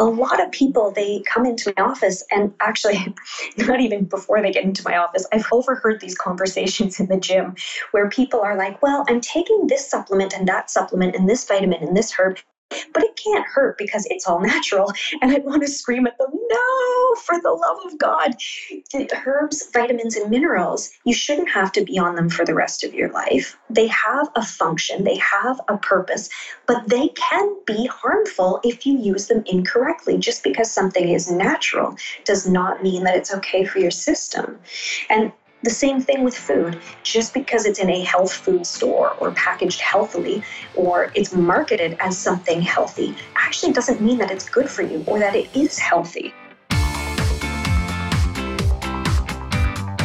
a lot of people they come into my office and actually not even before they get into my office i've overheard these conversations in the gym where people are like well i'm taking this supplement and that supplement and this vitamin and this herb but it can't hurt because it's all natural. And I want to scream at them, no, for the love of God. Herbs, vitamins, and minerals, you shouldn't have to be on them for the rest of your life. They have a function, they have a purpose, but they can be harmful if you use them incorrectly. Just because something is natural does not mean that it's okay for your system. And the same thing with food. Just because it's in a health food store or packaged healthily or it's marketed as something healthy actually doesn't mean that it's good for you or that it is healthy.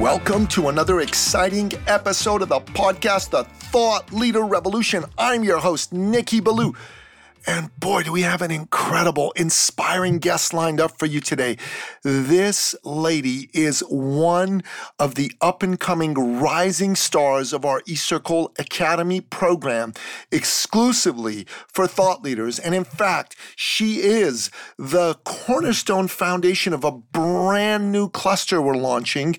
Welcome to another exciting episode of the podcast, The Thought Leader Revolution. I'm your host, Nikki Ballou. And boy, do we have an incredible, inspiring guest lined up for you today. This lady is one of the up and coming rising stars of our eCircle Academy program, exclusively for thought leaders. And in fact, she is the cornerstone foundation of a brand new cluster we're launching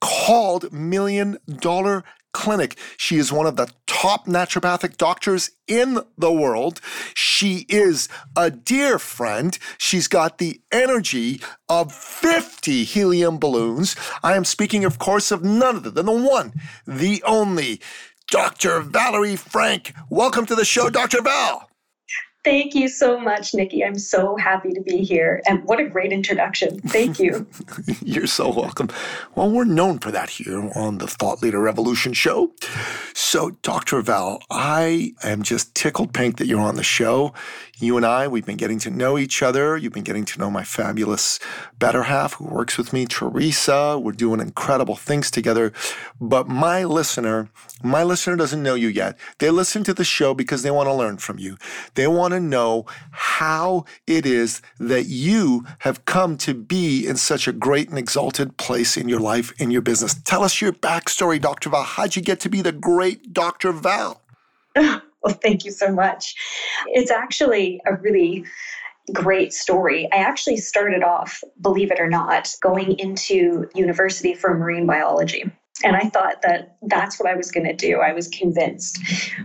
called Million Dollar Clinic. She is one of the top naturopathic doctors in the world. She is a dear friend. She's got the energy of 50 helium balloons. I am speaking, of course, of none other than the one, the only Dr. Valerie Franc. Welcome to the show, Dr. Val. Thank you so much, Nikki. I'm so happy to be here. And what a great introduction. Thank you. You're so welcome. Well, we're known for that here on the Thought Leader Revolution show. So, Dr. Val, I am just tickled pink that you're on the show. You and I, we've been getting to know each other. You've been getting to know my fabulous better half who works with me, Teresa. We're doing incredible things together. But my listener, my listener doesn't know you yet. They listen to the show because they want to learn from you. They want to know how it is that you have come to be in such a great and exalted place in your life, in your business. Tell us your backstory, Dr. Val. How'd you get to be the great Dr. Val? Well, thank you so much. It's actually a really great story. I actually started off, believe it or not, going into university for marine biology. And I thought that that's what I was going to do. I was convinced.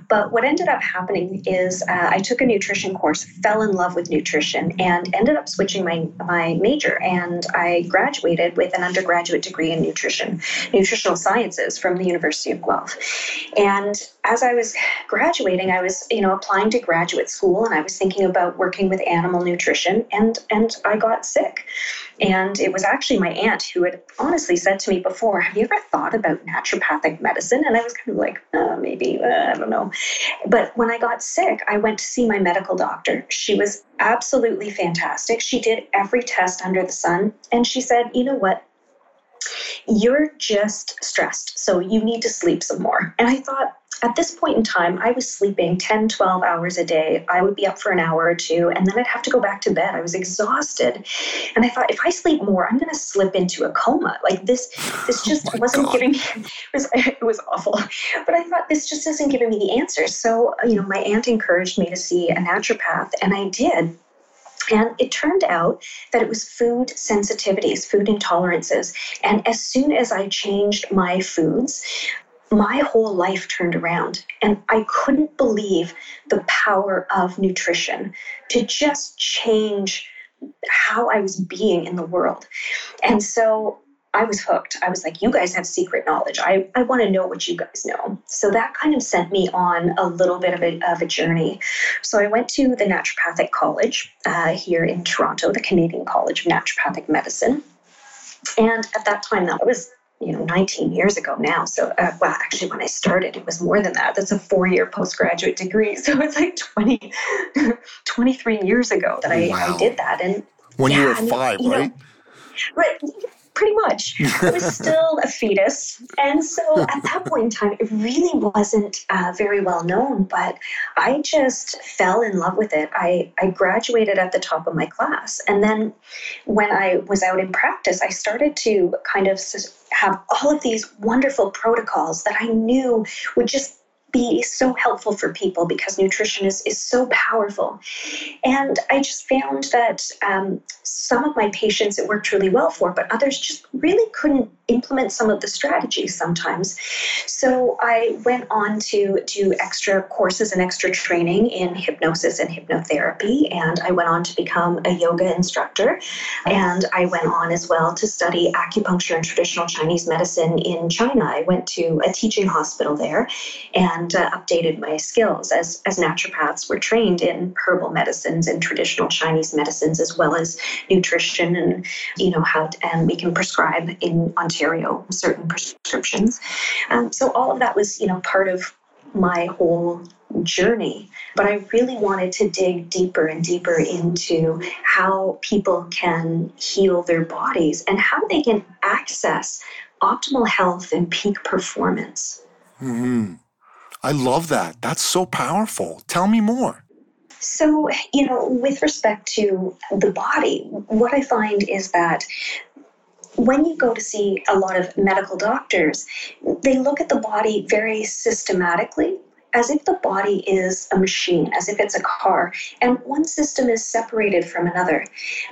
But what ended up happening is uh, I took a nutrition course, fell in love with nutrition, and ended up switching my, my major. And I graduated with an undergraduate degree in nutrition, nutritional sciences from the University of Guelph. And as I was graduating, I was, you know, applying to graduate school and I was thinking about working with animal nutrition and and I got sick. And it was actually my aunt who had honestly said to me before, Have you ever thought about naturopathic medicine? And I was kind of like, uh, maybe, uh, I don't know. But when I got sick, I went to see my medical doctor. She was absolutely fantastic. She did every test under the sun. And she said, You know what? You're just stressed. So you need to sleep some more. And I thought, at this point in time, I was sleeping 10, 12 hours a day. I would be up for an hour or two, and then I'd have to go back to bed. I was exhausted. And I thought, if I sleep more, I'm going to slip into a coma. Like this, this oh just oh wasn't God. giving me, it was, it was awful. But I thought, this just isn't giving me the answers. So, uh, you know, my aunt encouraged me to see a naturopath, and I did. And it turned out that it was food sensitivities, food intolerances. And as soon as I changed my foods, my whole life turned around. And I couldn't believe the power of nutrition to just change how I was being in the world. And so I was hooked. I was like, you guys have secret knowledge. I, I want to know what you guys know. So that kind of sent me on a little bit of a, of a journey. So I went to the Naturopathic College uh, here in Toronto, the Canadian College of Naturopathic Medicine. And at that time, that was you know 19 years ago now. So uh, well actually when i started it was more than that. That's a four year postgraduate degree. So it's like 20 23 years ago that I, wow. I did that. And when yeah, you were five you right? know, right pretty much. I was still a fetus. And so at that point in time, it really wasn't uh, very well known, but I just fell in love with it. I, I graduated at the top of my class. And then when I was out in practice, I started to kind of have all of these wonderful protocols that I knew would just be so helpful for people because nutrition is, is so powerful. And I just found that um, some of my patients it worked really well for, but others just really couldn't implement some of the strategies sometimes. So I went on to do extra courses and extra training in hypnosis and hypnotherapy. And I went on to become a yoga instructor. And I went on as well to study acupuncture and traditional Chinese medicine in China. I went to a teaching hospital there and uh, updated my skills as, as naturopaths. We're trained in herbal medicines and traditional Chinese medicines as well as nutrition and, you know, how, and we can prescribe in Ontario Ontario certain prescriptions. Um, so all of that was, you know, part of my whole journey. But I really wanted to dig deeper and deeper into how people can heal their bodies and how they can access optimal health and peak performance. Mm-hmm. I love that. That's so powerful. Tell me more. So, you know, with respect to the body, what I find is that when you go to see a lot of medical doctors, they look at the body very systematically as if the body is a machine, as if it's a car, and one system is separated from another.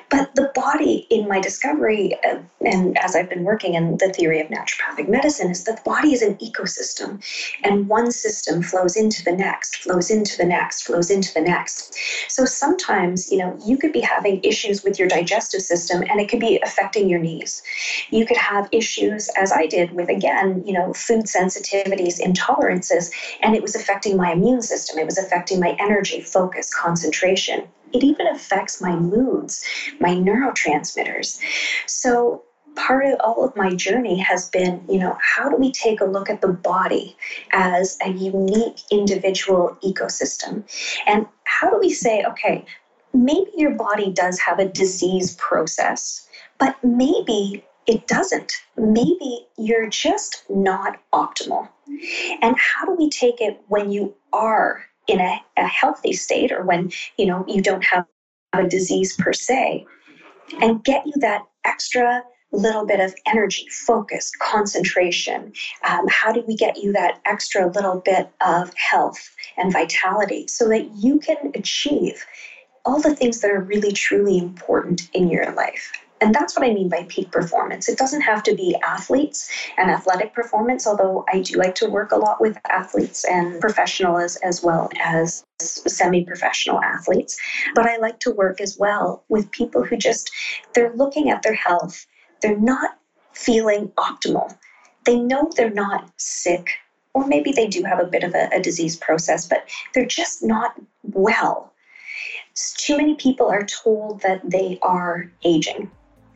But the body, in my discovery, uh, and as I've been working in the theory of naturopathic medicine, is that the body is an ecosystem, and one system flows into the next, flows into the next, flows into the next. So sometimes, you know, you could be having issues with your digestive system, and it could be affecting your knees. You could have issues, as I did, with again, you know, food sensitivities, intolerances, and it was affecting affecting my immune system, it was affecting my energy, focus, concentration. It even affects my moods, my neurotransmitters. So, part of all of my journey has been, you know, how do we take a look at the body as a unique individual ecosystem? And how do we say, okay, maybe your body does have a disease process, but maybe it doesn't. Maybe you're just not optimal. And how do we take it when you are in a, a healthy state or when you know you don't have a disease per se and get you that extra little bit of energy, focus, concentration? Um, how do we get you that extra little bit of health and vitality so that you can achieve all the things that are really truly important in your life? And that's what I mean by peak performance. It doesn't have to be athletes and athletic performance, although I do like to work a lot with athletes and professionals as well as semi professional athletes. But I like to work as well with people who just, they're looking at their health, they're not feeling optimal. They know they're not sick, or maybe they do have a bit of a, a disease process, but they're just not well. Too many people are told that they are aging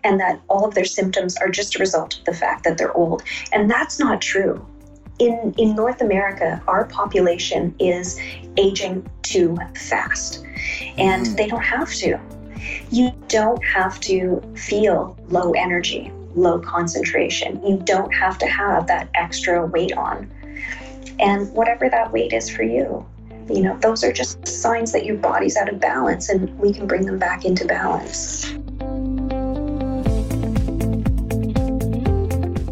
and that all of their symptoms are just a result of the fact that they're old. And that's not true. In, in North America, our population is aging too fast, and mm. they don't have to. You don't have to feel low energy, low concentration. You don't have to have that extra weight on. And whatever that weight is for you, you know, those are just signs that your body's out of balance and we can bring them back into balance.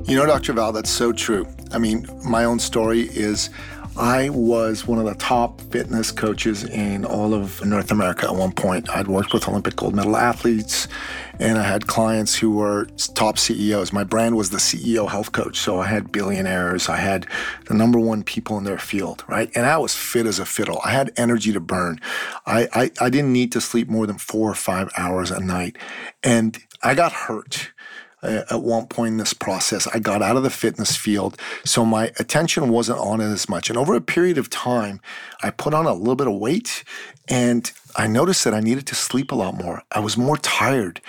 You know, Dr. Val, that's so true. I mean, my own story is I was one of the top fitness coaches in all of North America at one point. I'd worked with Olympic gold medal athletes and I had clients who were top CEOs. My brand was the CEO health coach. So I had billionaires, I had the number one people in their field, right? And I was fit as a fiddle. I had energy to burn. I, I, I didn't need to sleep more than four or five hours a night. And I got hurt Uh, at one point in this process. I got out of the fitness field, so my attention wasn't on it as much. And over a period of time, I put on a little bit of weight and I noticed that I needed to sleep a lot more. I was more tired.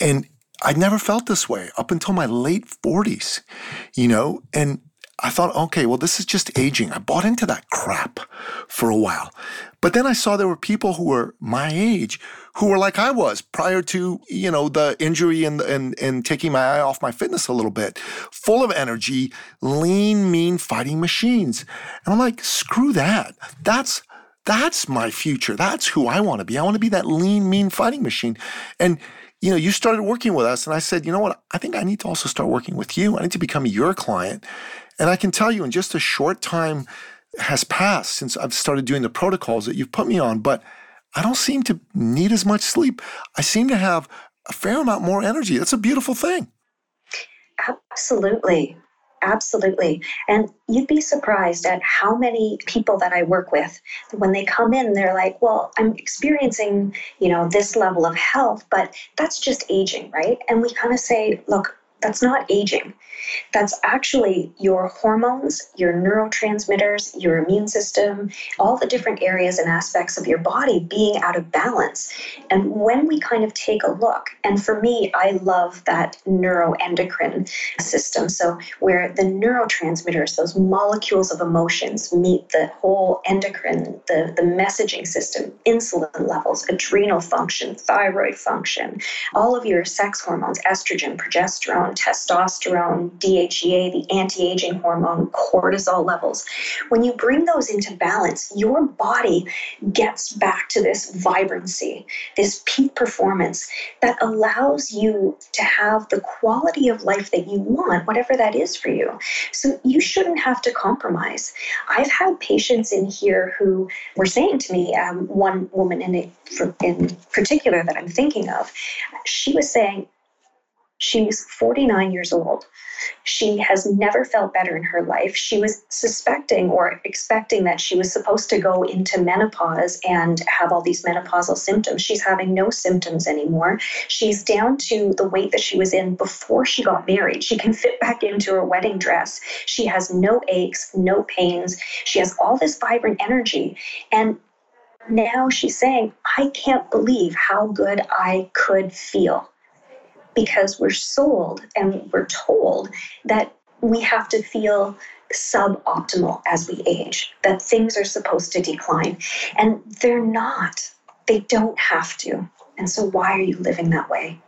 And I'd never felt this way up until my late 40s, you know, and I thought, okay, well, this is just aging. I bought into that crap for a while. But then I saw there were people who were my age who were like I was prior to, you know, the injury and, and, and taking my eye off my fitness a little bit, full of energy, lean, mean fighting machines. And I'm like, screw that. That's that's my future. That's who I want to be. I want to be that lean, mean fighting machine. And you know, you started working with us, and I said, you know what? I think I need to also start working with you. I need to become your client. And I can tell you, in just a short time has passed since I've started doing the protocols that you've put me on, but I don't seem to need as much sleep. I seem to have a fair amount more energy. That's a beautiful thing. Absolutely. Absolutely. And you'd be surprised at how many people that I work with, when they come in, they're like, well, I'm experiencing, you know, this level of health, but that's just aging, right? And we kind of say, look, that's not aging. That's actually your hormones, your neurotransmitters, your immune system, all the different areas and aspects of your body being out of balance. And when we kind of take a look, and for me, I love that neuroendocrine system. So, where the neurotransmitters, those molecules of emotions, meet the whole endocrine, the, the messaging system, insulin levels, adrenal function, thyroid function, all of your sex hormones, estrogen, progesterone, testosterone, DHEA, the anti aging hormone, cortisol levels. When you bring those into balance, your body gets back to this vibrancy, this peak performance that allows you to have the quality of life that you want, whatever that is for you. So you shouldn't have to compromise. I've had patients in here who were saying to me, um, one woman in, in particular that I'm thinking of, she was saying, She's 49 years old. She has never felt better in her life. She was suspecting or expecting that she was supposed to go into menopause and have all these menopausal symptoms. She's having no symptoms anymore. She's down to the weight that she was in before she got married. She can fit back into her wedding dress. She has no aches, no pains. She has all this vibrant energy. And now she's saying, I can't believe how good I could feel because we're sold and we're told that we have to feel suboptimal as we age, that things are supposed to decline. And they're not. They don't have to. And so, why are you living that way?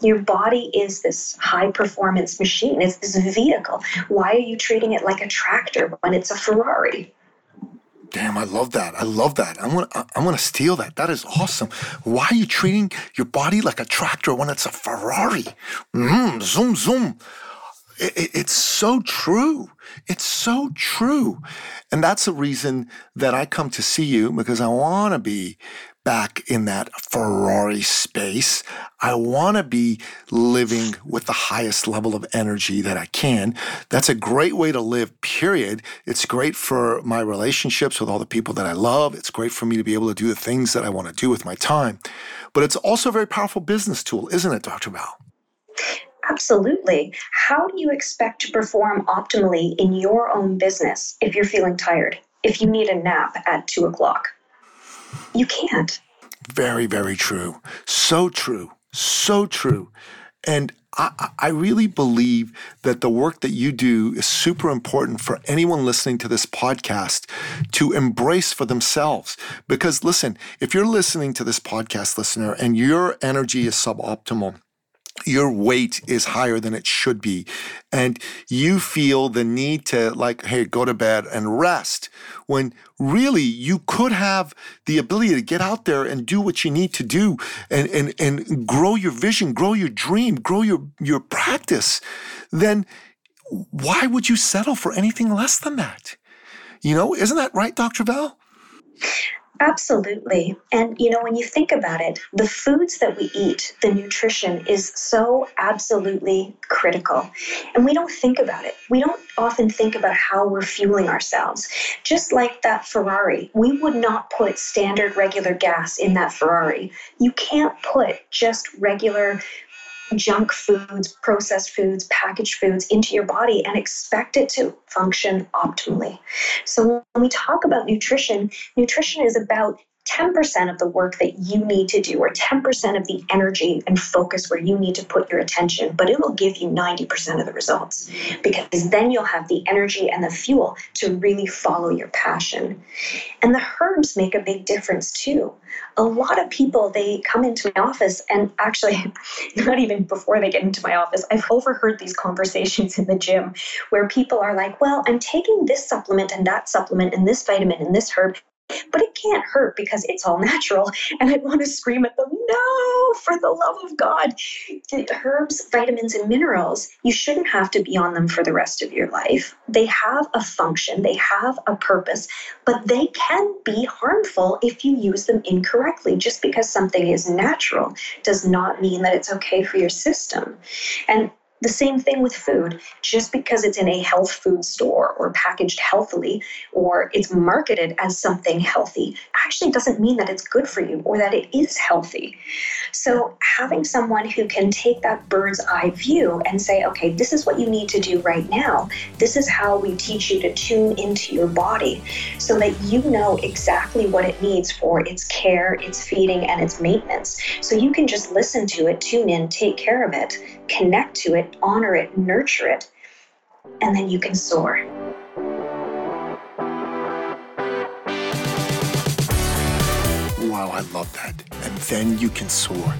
Your body is this high performance machine, it's this vehicle. Why are you treating it like a tractor when it's a Ferrari? Damn, I love that. I love that. I'm gonna, I'm gonna steal that. That is awesome. Why are you treating your body like a tractor when it's a Ferrari? Mm, zoom, zoom. It, it, it's so true. It's so true. And that's the reason that I come to see you because I want to be back in that Ferrari space. I want to be living with the highest level of energy that I can. That's a great way to live, period. It's great for my relationships with all the people that I love. It's great for me to be able to do the things that I want to do with my time. But it's also a very powerful business tool, isn't it, Dr. Val? Absolutely. How do you expect to perform optimally in your own business if you're feeling tired? If you need a nap at two o'clock? You can't. Very, very true. So true. So true. And I, I, really believe that the work that you do is super important for anyone listening to this podcast to embrace for themselves. Because listen, if you're listening to this podcast, listener, and your energy is suboptimal, your weight is higher than it should be. And you feel the need to like hey go to bed and rest when really you could have the ability to get out there and do what you need to do and and and grow your vision grow your dream grow your your practice. Then why would you settle for anything less than that? You know isn't that right dr val Absolutely. And, you know, when you think about it, the foods that we eat, the nutrition is so absolutely critical. And we don't think about it. We don't often think about how we're fueling ourselves. Just like that Ferrari, we would not put standard regular gas in that Ferrari. You can't put just regular junk foods, processed foods, packaged foods into your body and expect it to function optimally. So when we talk about nutrition, nutrition is about 10% of the work that you need to do, or 10% of the energy and focus where you need to put your attention, but it will give you 90% of the results because then you'll have the energy and the fuel to really follow your passion. And the herbs make a big difference too. A lot of people, they come into my office, and actually, not even before they get into my office, I've overheard these conversations in the gym where people are like, Well, I'm taking this supplement and that supplement and this vitamin and this herb, but it can't hurt because it's all natural. And I want to scream at them, no, for the love of God. Herbs, vitamins, and minerals, you shouldn't have to be on them for the rest of your life. They have a function, they have a purpose, but they can be harmful if you use them incorrectly. Just because something is natural does not mean that it's okay for your system. And the same thing with food. Just because it's in a health food store or packaged healthily or it's marketed as something healthy actually doesn't mean that it's good for you or that it is healthy. So, having someone who can take that bird's eye view and say, okay, this is what you need to do right now. This is how we teach you to tune into your body so that you know exactly what it needs for its care, its feeding, and its maintenance. So you can just listen to it, tune in, take care of it, connect to it, honor it, nurture it, and then you can soar. Wow, I love that. And then you can soar.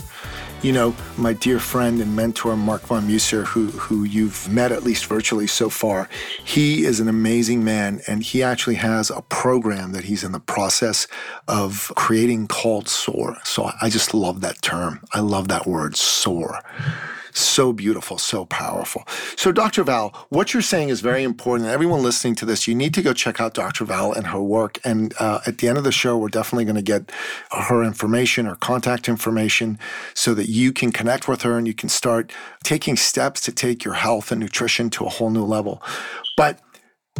You know, my dear friend and mentor, Mark von Musser, who, who you've met at least virtually so far, he is an amazing man and he actually has a program that he's in the process of creating called SOAR. So I just love that term. I love that word, SOAR. So beautiful, so powerful. So, Dr. Val, what you're saying is very important. Everyone listening to this, you need to go check out Dr. Val and her work. And uh, at the end of the show, we're definitely going to get her information or contact information so that you can connect with her and you can start taking steps to take your health and nutrition to a whole new level. But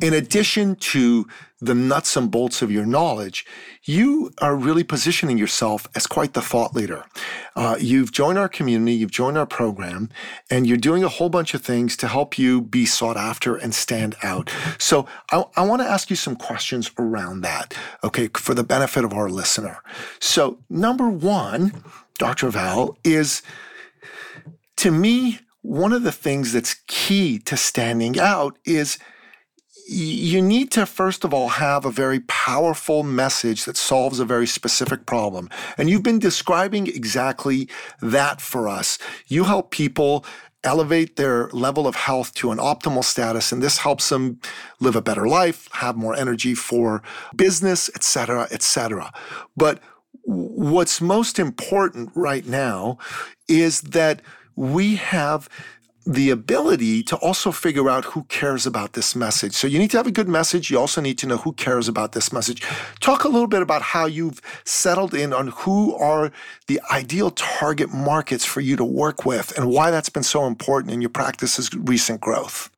in addition to the nuts and bolts of your knowledge, you are really positioning yourself as quite the thought leader. Uh, you've joined our community, you've joined our program, and you're doing a whole bunch of things to help you be sought after and stand out. So I, I want to ask you some questions around that, okay, for the benefit of our listener. So, number one, Dr. Val, is to me, one of the things that's key to standing out is you need to first of all have a very powerful message that solves a very specific problem. And you've been describing exactly that for us. You help people elevate their level of health to an optimal status and this helps them live a better life, have more energy for business, etc., etc. But what's most important right now is that we have the ability to also figure out who cares about this message. So you need to have a good message. You also need to know who cares about this message. Talk a little bit about how you've settled in on who are the ideal target markets for you to work with and why that's been so important in your practice's recent growth.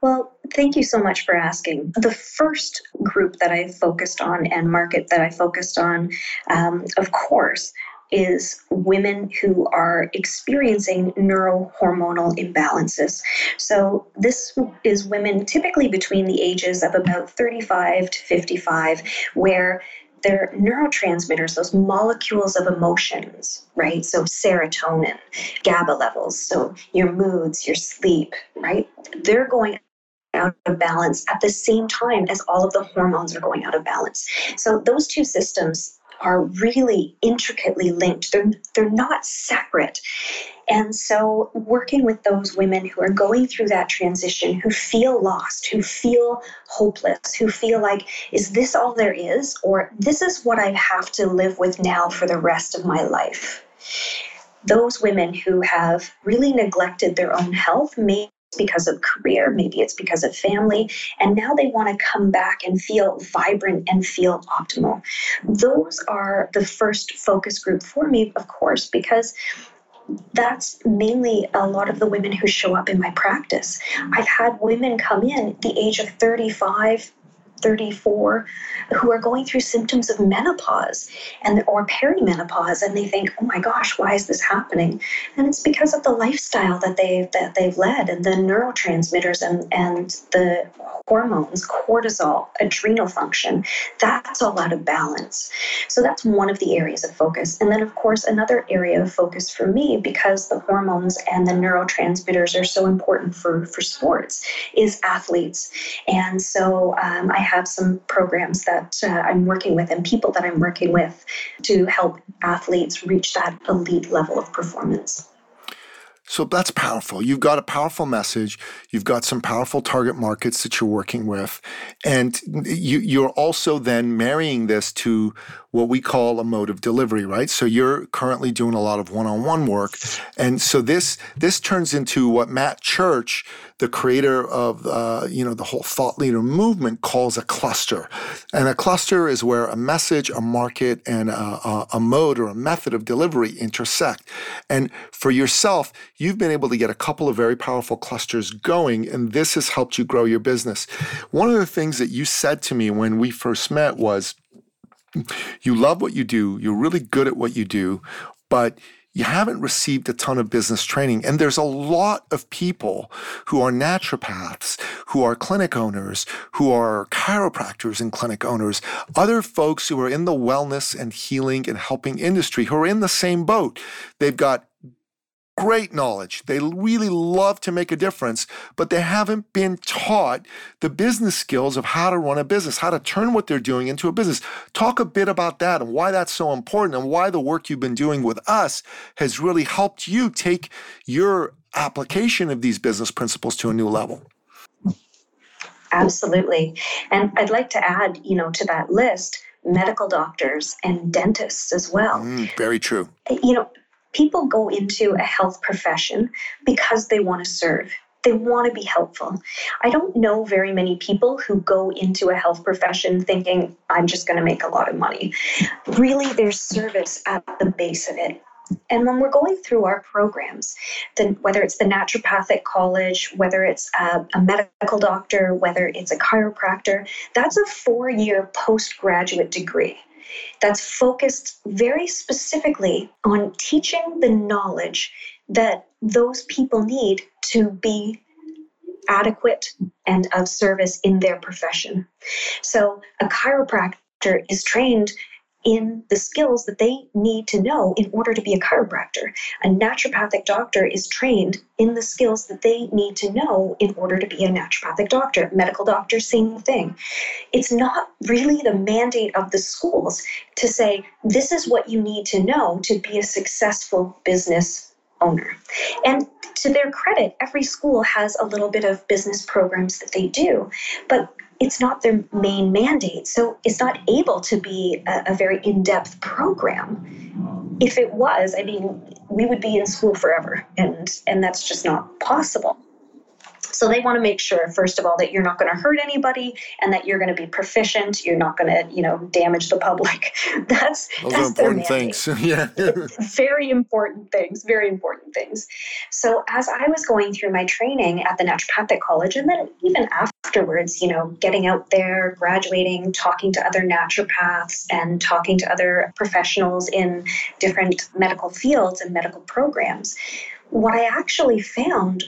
Well, thank you so much for asking. The first group that I focused on and market that I focused on, um, of course, is women who are experiencing neurohormonal imbalances. So, this is women typically between the ages of about 35 to 55, where their neurotransmitters, those molecules of emotions, right? So, serotonin, GABA levels, so your moods, your sleep, right? They're going out of balance at the same time as all of the hormones are going out of balance. So, those two systems are really intricately linked. They're, they're not separate. And so, working with those women who are going through that transition, who feel lost, who feel hopeless, who feel like, is this all there is? Or this is what I have to live with now for the rest of my life. Those women who have really neglected their own health may because of career, maybe it's because of family, and now they want to come back and feel vibrant and feel optimal. Those are the first focus group for me, of course, because that's mainly a lot of the women who show up in my practice. I've had women come in the age of 35 34 who are going through symptoms of menopause and or perimenopause and they think oh my gosh why is this happening? And it's because of the lifestyle that they've that they've led and the neurotransmitters and and the hormones cortisol adrenal function that's all out of balance. So that's one of the areas of focus. And then of course another area of focus for me because the hormones and the neurotransmitters are so important for for sports is athletes. And so um, i have some programs that uh, I'm working with and people that I'm working with to help athletes reach that elite level of performance. So that's powerful. You've got a powerful message. You've got some powerful target markets that you're working with. And you, are also then marrying this to what we call a mode of delivery, right? So you're currently doing a lot of one-on-one work. And so this this turns into what Matt Church the creator of uh, you know the whole thought leader movement calls a cluster, and a cluster is where a message, a market, and a, a, mode or a method of delivery intersect. And for yourself, you've been able to get a couple of very powerful clusters going, and this has helped you grow your business. One of the things that you said to me when we first met was. You love what you do. You're really good at what you do, but you haven't received a ton of business training. And there's a lot of people who are naturopaths, who are clinic owners, who are chiropractors and clinic owners, other folks who are in the wellness and healing and helping industry who are in the same boat. They've got great knowledge. They really love to make a difference, but they haven't been taught the business skills of how to run a business, how to turn what they're doing into a business. Talk a bit about that and why that's so important and why the work you've been doing with us has really helped you take your application of these business principles to a new level. Absolutely. And I'd like to add, you know, to that list, medical doctors and dentists as well. Mm, very true. You know, people go into a health profession because they want to serve. They want to be helpful. I don't know very many people who go into a health profession thinking, I'm just going to make a lot of money. Really, there's service at the base of it. And when we're going through our programs, then whether it's the naturopathic college, whether it's a, a medical doctor, whether it's a chiropractor, that's a four year postgraduate degree that's focused very specifically on teaching the knowledge that those people need to be adequate and of service in their profession. So, a chiropractor is trained in the skills that they need to know in order to be a chiropractor. A naturopathic doctor is trained in the skills that they need to know in order to be a naturopathic doctor. Medical doctor, same thing. It's not really the mandate of the schools to say, this is what you need to know to be a successful business owner. And to their credit, every school has a little bit of business programs that they do. But it's not their main mandate. So it's not able to be a, a very in depth program. If it was, I mean, we would be in school forever, and, and that's just not possible. So they want to make sure, first of all, that you're not going to hurt anybody and that you're going to be proficient. You're not going to, you know, damage the public. That's those that's are important things. yeah, very important things. Very important things. So as I was going through my training at the naturopathic college, and then even afterwards, you know, getting out there, graduating, talking to other naturopaths, and talking to other professionals in different medical fields and medical programs. What I actually found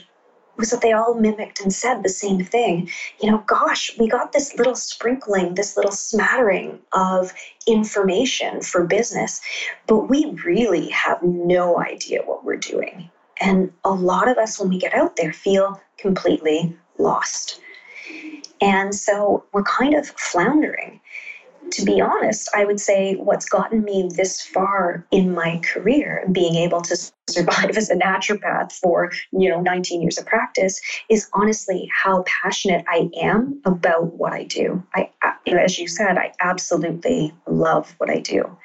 was that they all mimicked and said the same thing. You know, gosh, we got this little sprinkling, this little smattering of information for business, but we really have no idea what we're doing. And a lot of us, when we get out there, feel completely lost. And so we're kind of floundering to be honest, I would say what's gotten me this far in my career, being able to survive as a naturopath for you know 19 years of practice, is honestly how passionate I am about what I do. I, as you said, I absolutely love what I do,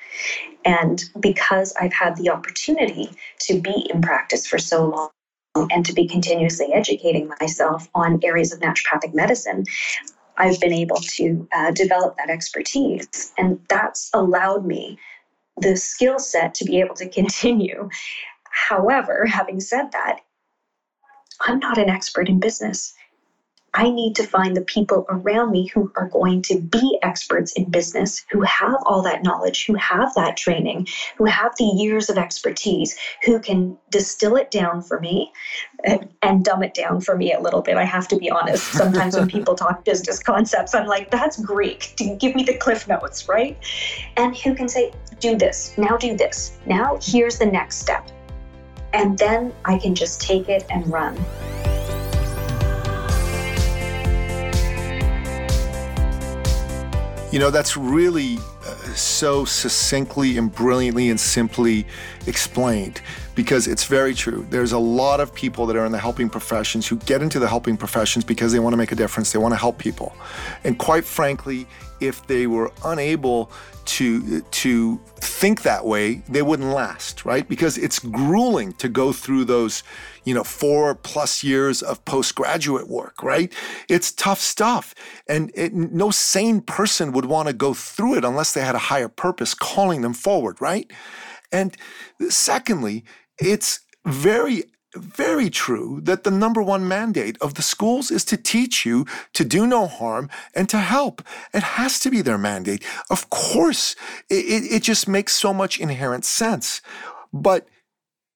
and because I've had the opportunity to be in practice for so long and to be continuously educating myself on areas of naturopathic medicine, I've been able to uh, develop that expertise. And that's allowed me the skill set to be able to continue. However, having said that, I'm not an expert in business. I need to find the people around me who are going to be experts in business, who have all that knowledge, who have that training, who have the years of expertise, who can distill it down for me and, and dumb it down for me a little bit. I have to be honest. Sometimes when people talk business concepts, I'm like, that's Greek. Give me the cliff notes, right? And who can say, do this, now do this, now here's the next step. And then I can just take it and run. You know, that's really uh, so succinctly and brilliantly and simply explained because it's very true. There's a lot of people that are in the helping professions who get into the helping professions because they want to make a difference, they want to help people. And quite frankly, if they were unable to to think that way, they wouldn't last, right? Because it's grueling to go through those, you know, four plus years of postgraduate work, right? It's tough stuff, and it, no sane person would want to go through it unless they had a higher purpose calling them forward, right? And secondly, it's very very true that the number one mandate of the schools is to teach you to do no harm and to help. It has to be their mandate. Of course, it, it just makes so much inherent sense. But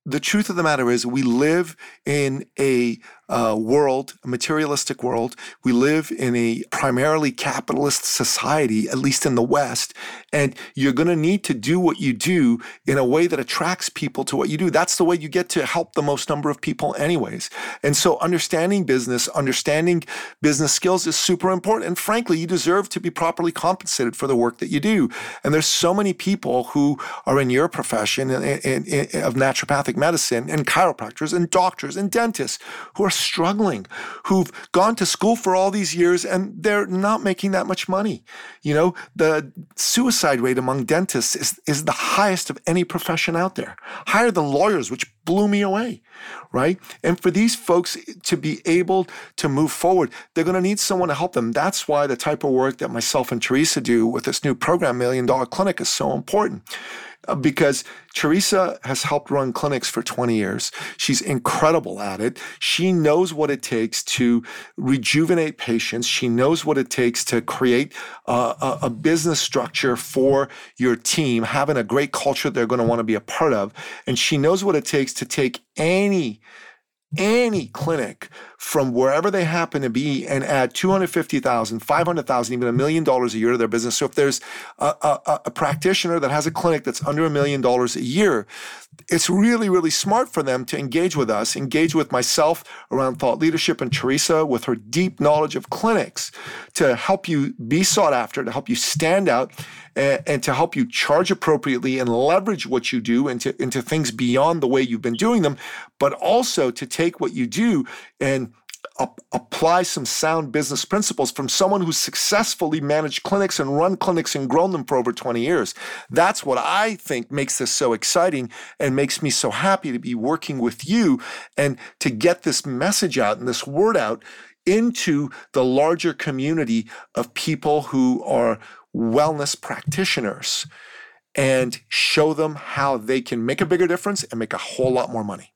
the truth of the matter is, we live in a uh, world, a materialistic world. We live in a primarily capitalist society, at least in the West, and you're going to need to do what you do in a way that attracts people to what you do. That's the way you get to help the most number of people, anyways. And so, understanding business, understanding business skills is super important. And frankly, you deserve to be properly compensated for the work that you do. And there's so many people who are in your profession of naturopathic medicine and chiropractors and doctors and dentists who are struggling, who've gone to school for all these years and they're not making that much money. You know, the suicide rate among dentists is, is the highest of any profession out there, higher than lawyers, which blew me away, right? And for these folks to be able to move forward, they're going to need someone to help them. That's why the type of work that myself and Teresa do with this new program, Million Dollar Clinic, is so important. Uh, because Teresa has helped run clinics for 20 years. She's incredible at it. She knows what it takes to rejuvenate patients. She knows what it takes to create a, a business structure for your team, having a great culture they're going to want to be a part of. And she knows what it takes to take any any clinic from wherever they happen to be and add 250,000, 500,000, even a million dollars a year to their business. So if there's a, a, a, practitioner that has a clinic that's under a million dollars a year, it's really, really smart for them to engage with us, engage with myself around thought leadership and Teresa with her deep knowledge of clinics to help you be sought after, to help you stand out and, and, to help you charge appropriately and leverage what you do into, into things beyond the way you've been doing them, but also to take what you do and apply some sound business principles from someone who's successfully managed clinics and run clinics and grown them for over 20 years. That's what I think makes this so exciting and makes me so happy to be working with you and to get this message out and this word out into the larger community of people who are wellness practitioners and show them how they can make a bigger difference and make a whole lot more money.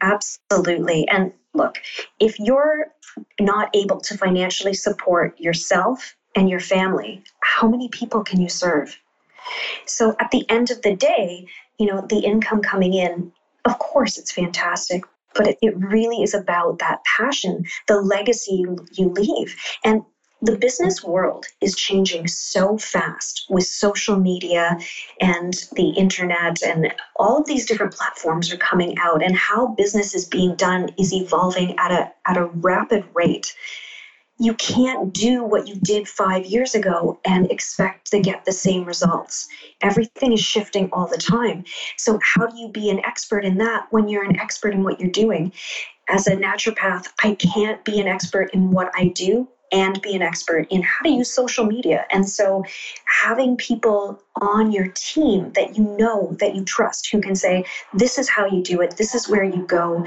Absolutely. And look, if you're not able to financially support yourself and your family, how many people can you serve? So at the end of the day, you know, the income coming in, of course, it's fantastic, but it, it really is about that passion, the legacy you, you leave. And the business world is changing so fast with social media and the internet and all of these different platforms are coming out and how business is being done is evolving at a at a rapid rate. You can't do what you did 5 years ago and expect to get the same results. Everything is shifting all the time. So how do you be an expert in that when you're an expert in what you're doing? As a naturopath i can't be an expert in what i do and be an expert in how to use social media. And so having people on your team that you know, that you trust, who can say, this is how you do it, this is where you go.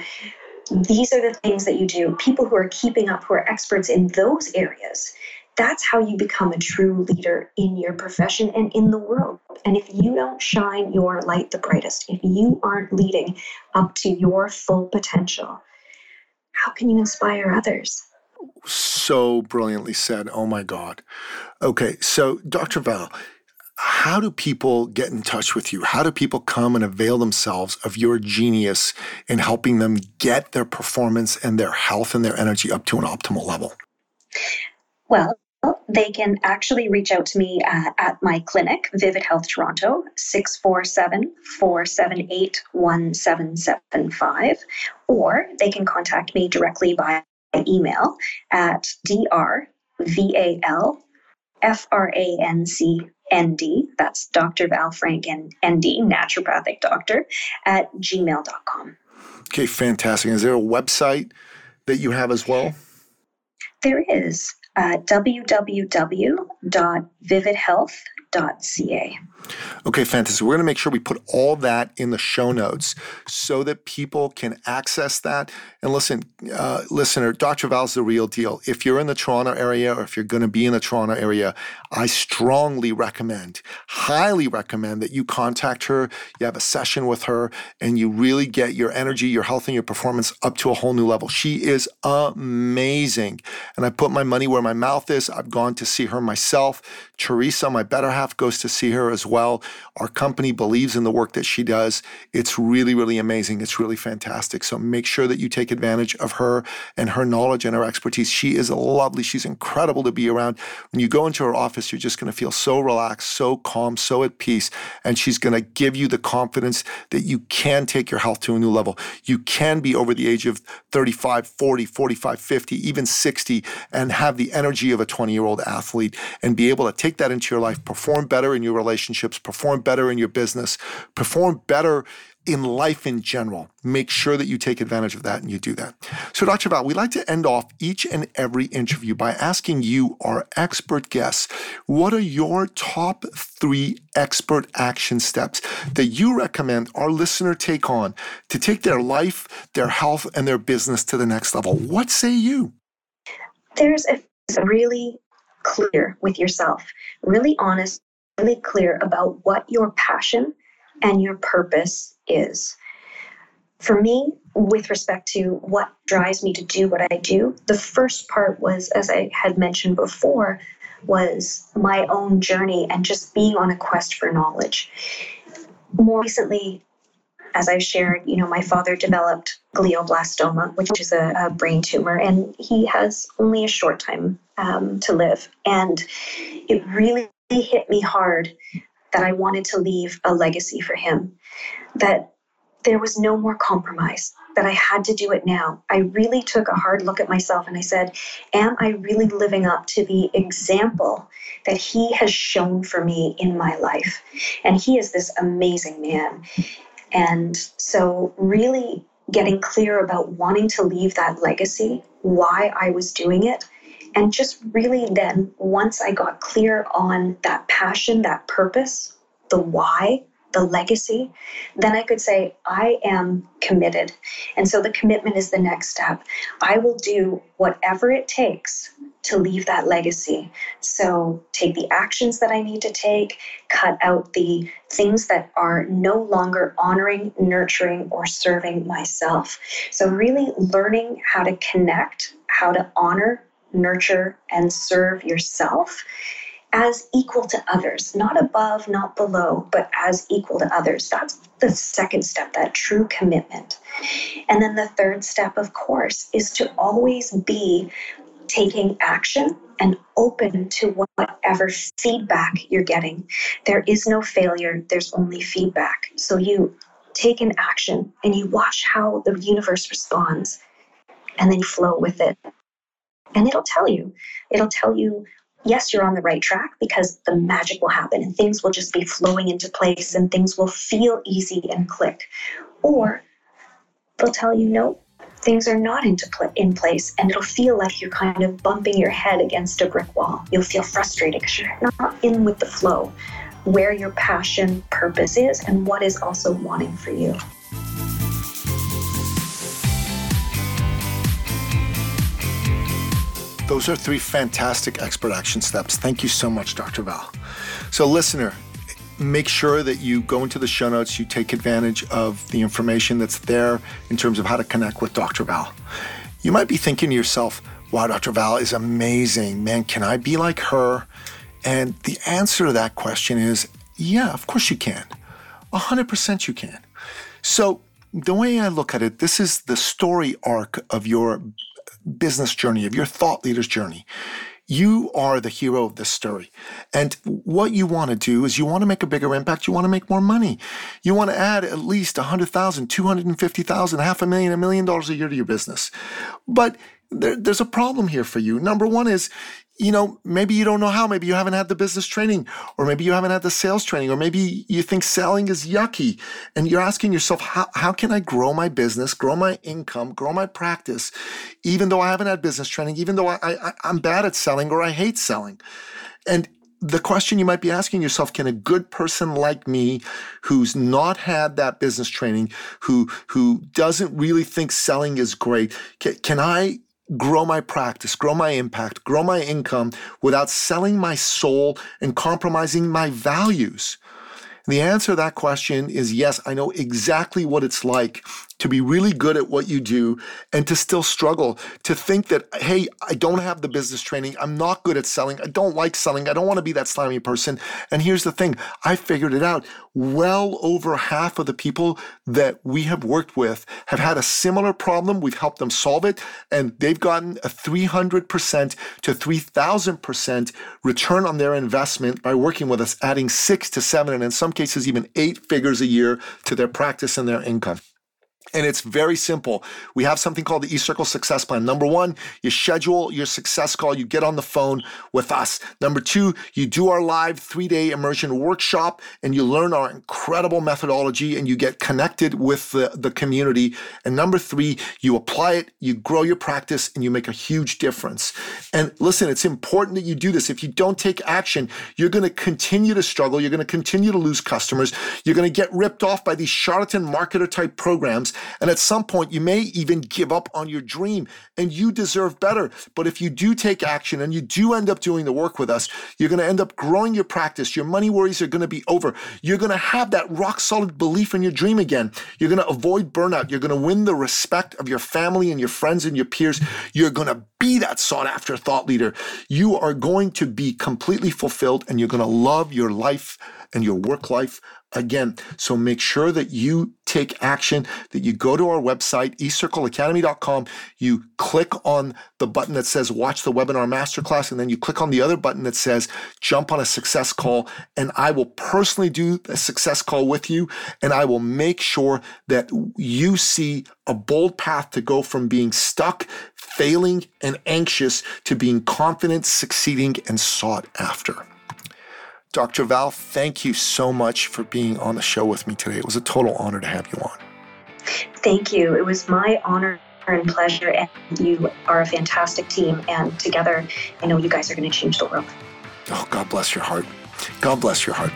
These are the things that you do. People who are keeping up, who are experts in those areas, that's how you become a true leader in your profession and in the world. And if you don't shine your light the brightest, if you aren't leading up to your full potential, how can you inspire others? So brilliantly said. Oh my God. Okay, so Dr. Val, how do people get in touch with you? How do people come and avail themselves of your genius in helping them get their performance and their health and their energy up to an optimal level? Well, they can actually reach out to me uh, at my clinic, Vivid Health Toronto, 647 478 1775, or they can contact me directly by email at drvalfrancND, that's Dr. Val Franc and ND, naturopathic doctor, at gmail.com. Okay, fantastic. Is there a website that you have as well? There is uh, Okay, fantastic. We're going to make sure we put all that in the show notes so that people can access that. And listen, uh, listener, Dr. Val's the real deal. If you're in the Toronto area or if you're going to be in the Toronto area, I strongly recommend, highly recommend that you contact her, you have a session with her, and you really get your energy, your health, and your performance up to a whole new level. She is amazing. And I put my money where my mouth is. I've gone to see her myself. Teresa, my better half, goes to see her as well. Our company believes in the work that she does. It's really, really amazing. It's really fantastic. So make sure that you take advantage of her and her knowledge and her expertise. She is lovely. She's incredible to be around. When you go into her office, you're just going to feel so relaxed, so calm, so at peace. And she's going to give you the confidence that you can take your health to a new level. You can be over the age of 35, 40, 45, 50, even 60, and have the energy of a 20 year old athlete and be able to take that into your life, perform better in your relationships, perform better in your business, perform better in life in general. Make sure that you take advantage of that and you do that. So, Dr. Val, we like to end off each and every interview by asking you, our expert guests, what are your top three expert action steps that you recommend our listener take on to take their life, their health, and their business to the next level? What say you? There's a really clear with yourself, really honest, really clear about what your passion and your purpose is. For me, with respect to what drives me to do what I do, the first part was, as I had mentioned before, was my own journey and just being on a quest for knowledge. More recently, as I've shared, you know, my father developed glioblastoma, which is a, a brain tumor, and he has only a short time um, to live. And it really hit me hard that I wanted to leave a legacy for him, that there was no more compromise, that I had to do it now. I really took a hard look at myself and I said, Am I really living up to the example that he has shown for me in my life? And he is this amazing man. And so, really getting clear about wanting to leave that legacy, why I was doing it, and just really then, once I got clear on that passion, that purpose, the why, the legacy, then I could say, I am committed. And so the commitment is the next step. I will do whatever it takes to leave that legacy. So take the actions that I need to take, cut out the things that are no longer honoring, nurturing, or serving myself. So, really learning how to connect, how to honor, nurture, and serve yourself as equal to others, not above, not below, but as equal to others. That's the second step, that true commitment. And then the third step, of course, is to always be taking action and open to whatever feedback you're getting. There is no failure, there's only feedback. So you take an action and you watch how the universe responds, and then you flow with it. And it'll tell you, it'll tell you yes, you're on the right track because the magic will happen and things will just be flowing into place and things will feel easy and click. Or they'll tell you, no, things are not into pl- in place and it'll feel like you're kind of bumping your head against a brick wall. You'll feel frustrated because you're not in with the flow where your passion, purpose is, and what is also wanting for you. Those are three fantastic expert action steps. Thank you so much, Dr. Val. So, listener, make sure that you go into the show notes, you take advantage of the information that's there in terms of how to connect with Dr. Val. You might be thinking to yourself, wow, Dr. Val is amazing. Man, can I be like her? And the answer to that question is yeah, of course you can. 100% you can. So, the way I look at it, this is the story arc of your business journey, of your thought leader's journey. You are the hero of this story. And what you want to do is you want to make a bigger impact. You want to make more money. You want to add at least 100,000, 250,000, half a million, a million dollars a year to your business. But there, there's a problem here for you. Number one is you know, maybe you don't know how. Maybe you haven't had the business training, or maybe you haven't had the sales training, or maybe you think selling is yucky. And you're asking yourself, how, how can I grow my business, grow my income, grow my practice, even though I haven't had business training, even though I, I, I'm bad at selling or I hate selling? And the question you might be asking yourself can a good person like me who's not had that business training who who doesn't really think selling is great can, can i grow my practice, grow my impact, grow my income without selling my soul and compromising my values? And the answer to that question is yes, I know exactly what it's like to be really good at what you do and to still struggle, to think that, hey, I don't have the business training. I'm not good at selling. I don't like selling. I don't want to be that slimy person. And here's the thing I figured it out. Well over half of the people that we have worked with have had a similar problem. We've helped them solve it, and they've gotten a 300% to 3,000% return on their investment by working with us, adding six to seven, and in some cases, even eight figures a year to their practice and their income. And it's very simple. We have something called the eCircle Success Plan. Number one, you schedule your success call, you get on the phone with us. Number two, you do our live three day immersion workshop and you learn our incredible methodology and you get connected with the, the community. And number three, you apply it, you grow your practice, and you make a huge difference. And listen, it's important that you do this. If you don't take action, you're going to continue to struggle. You're going to continue to lose customers. You're going to get ripped off by these charlatan marketer type programs and at some point, you may even give up on your dream and you deserve better. But if you do take action and you do end up doing the work with us, you're going to end up growing your practice. Your money worries are going to be over. You're going to have that rock solid belief in your dream again. You're going to avoid burnout. You're going to win the respect of your family and your friends and your peers. You're going to be that sought after thought leader. You are going to be completely fulfilled and you're going to love your life and your work life again. So make sure that you take action, that you go to our website, ecircleacademy.com, you click on the button that says watch the webinar masterclass, and then you click on the other button that says jump on a success call. And I will personally do a success call with you, and I will make sure that you see a bold path to go from being stuck, failing, and anxious to being confident, succeeding, and sought after. Dr. Val, thank you so much for being on the show with me today. It was a total honor to have you on. Thank you. It was my honor and pleasure. And you are a fantastic team. And together, I know you guys are going to change the world. Oh, God bless your heart. God bless your heart.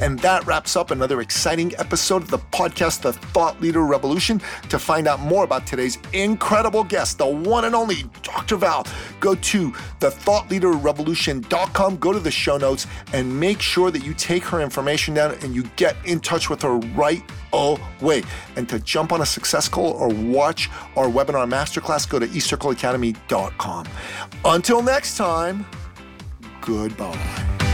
And that wraps up another exciting episode of the podcast, The Thought Leader Revolution. To find out more about today's incredible guest, the one and only Dr. Val, go to thethoughtleaderrevolution.com, go to the show notes, and make sure that you take her information down and you get in touch with her right away. And to jump on a success call or watch our webinar masterclass, go to ecircleacademy.com. Until next time, goodbye.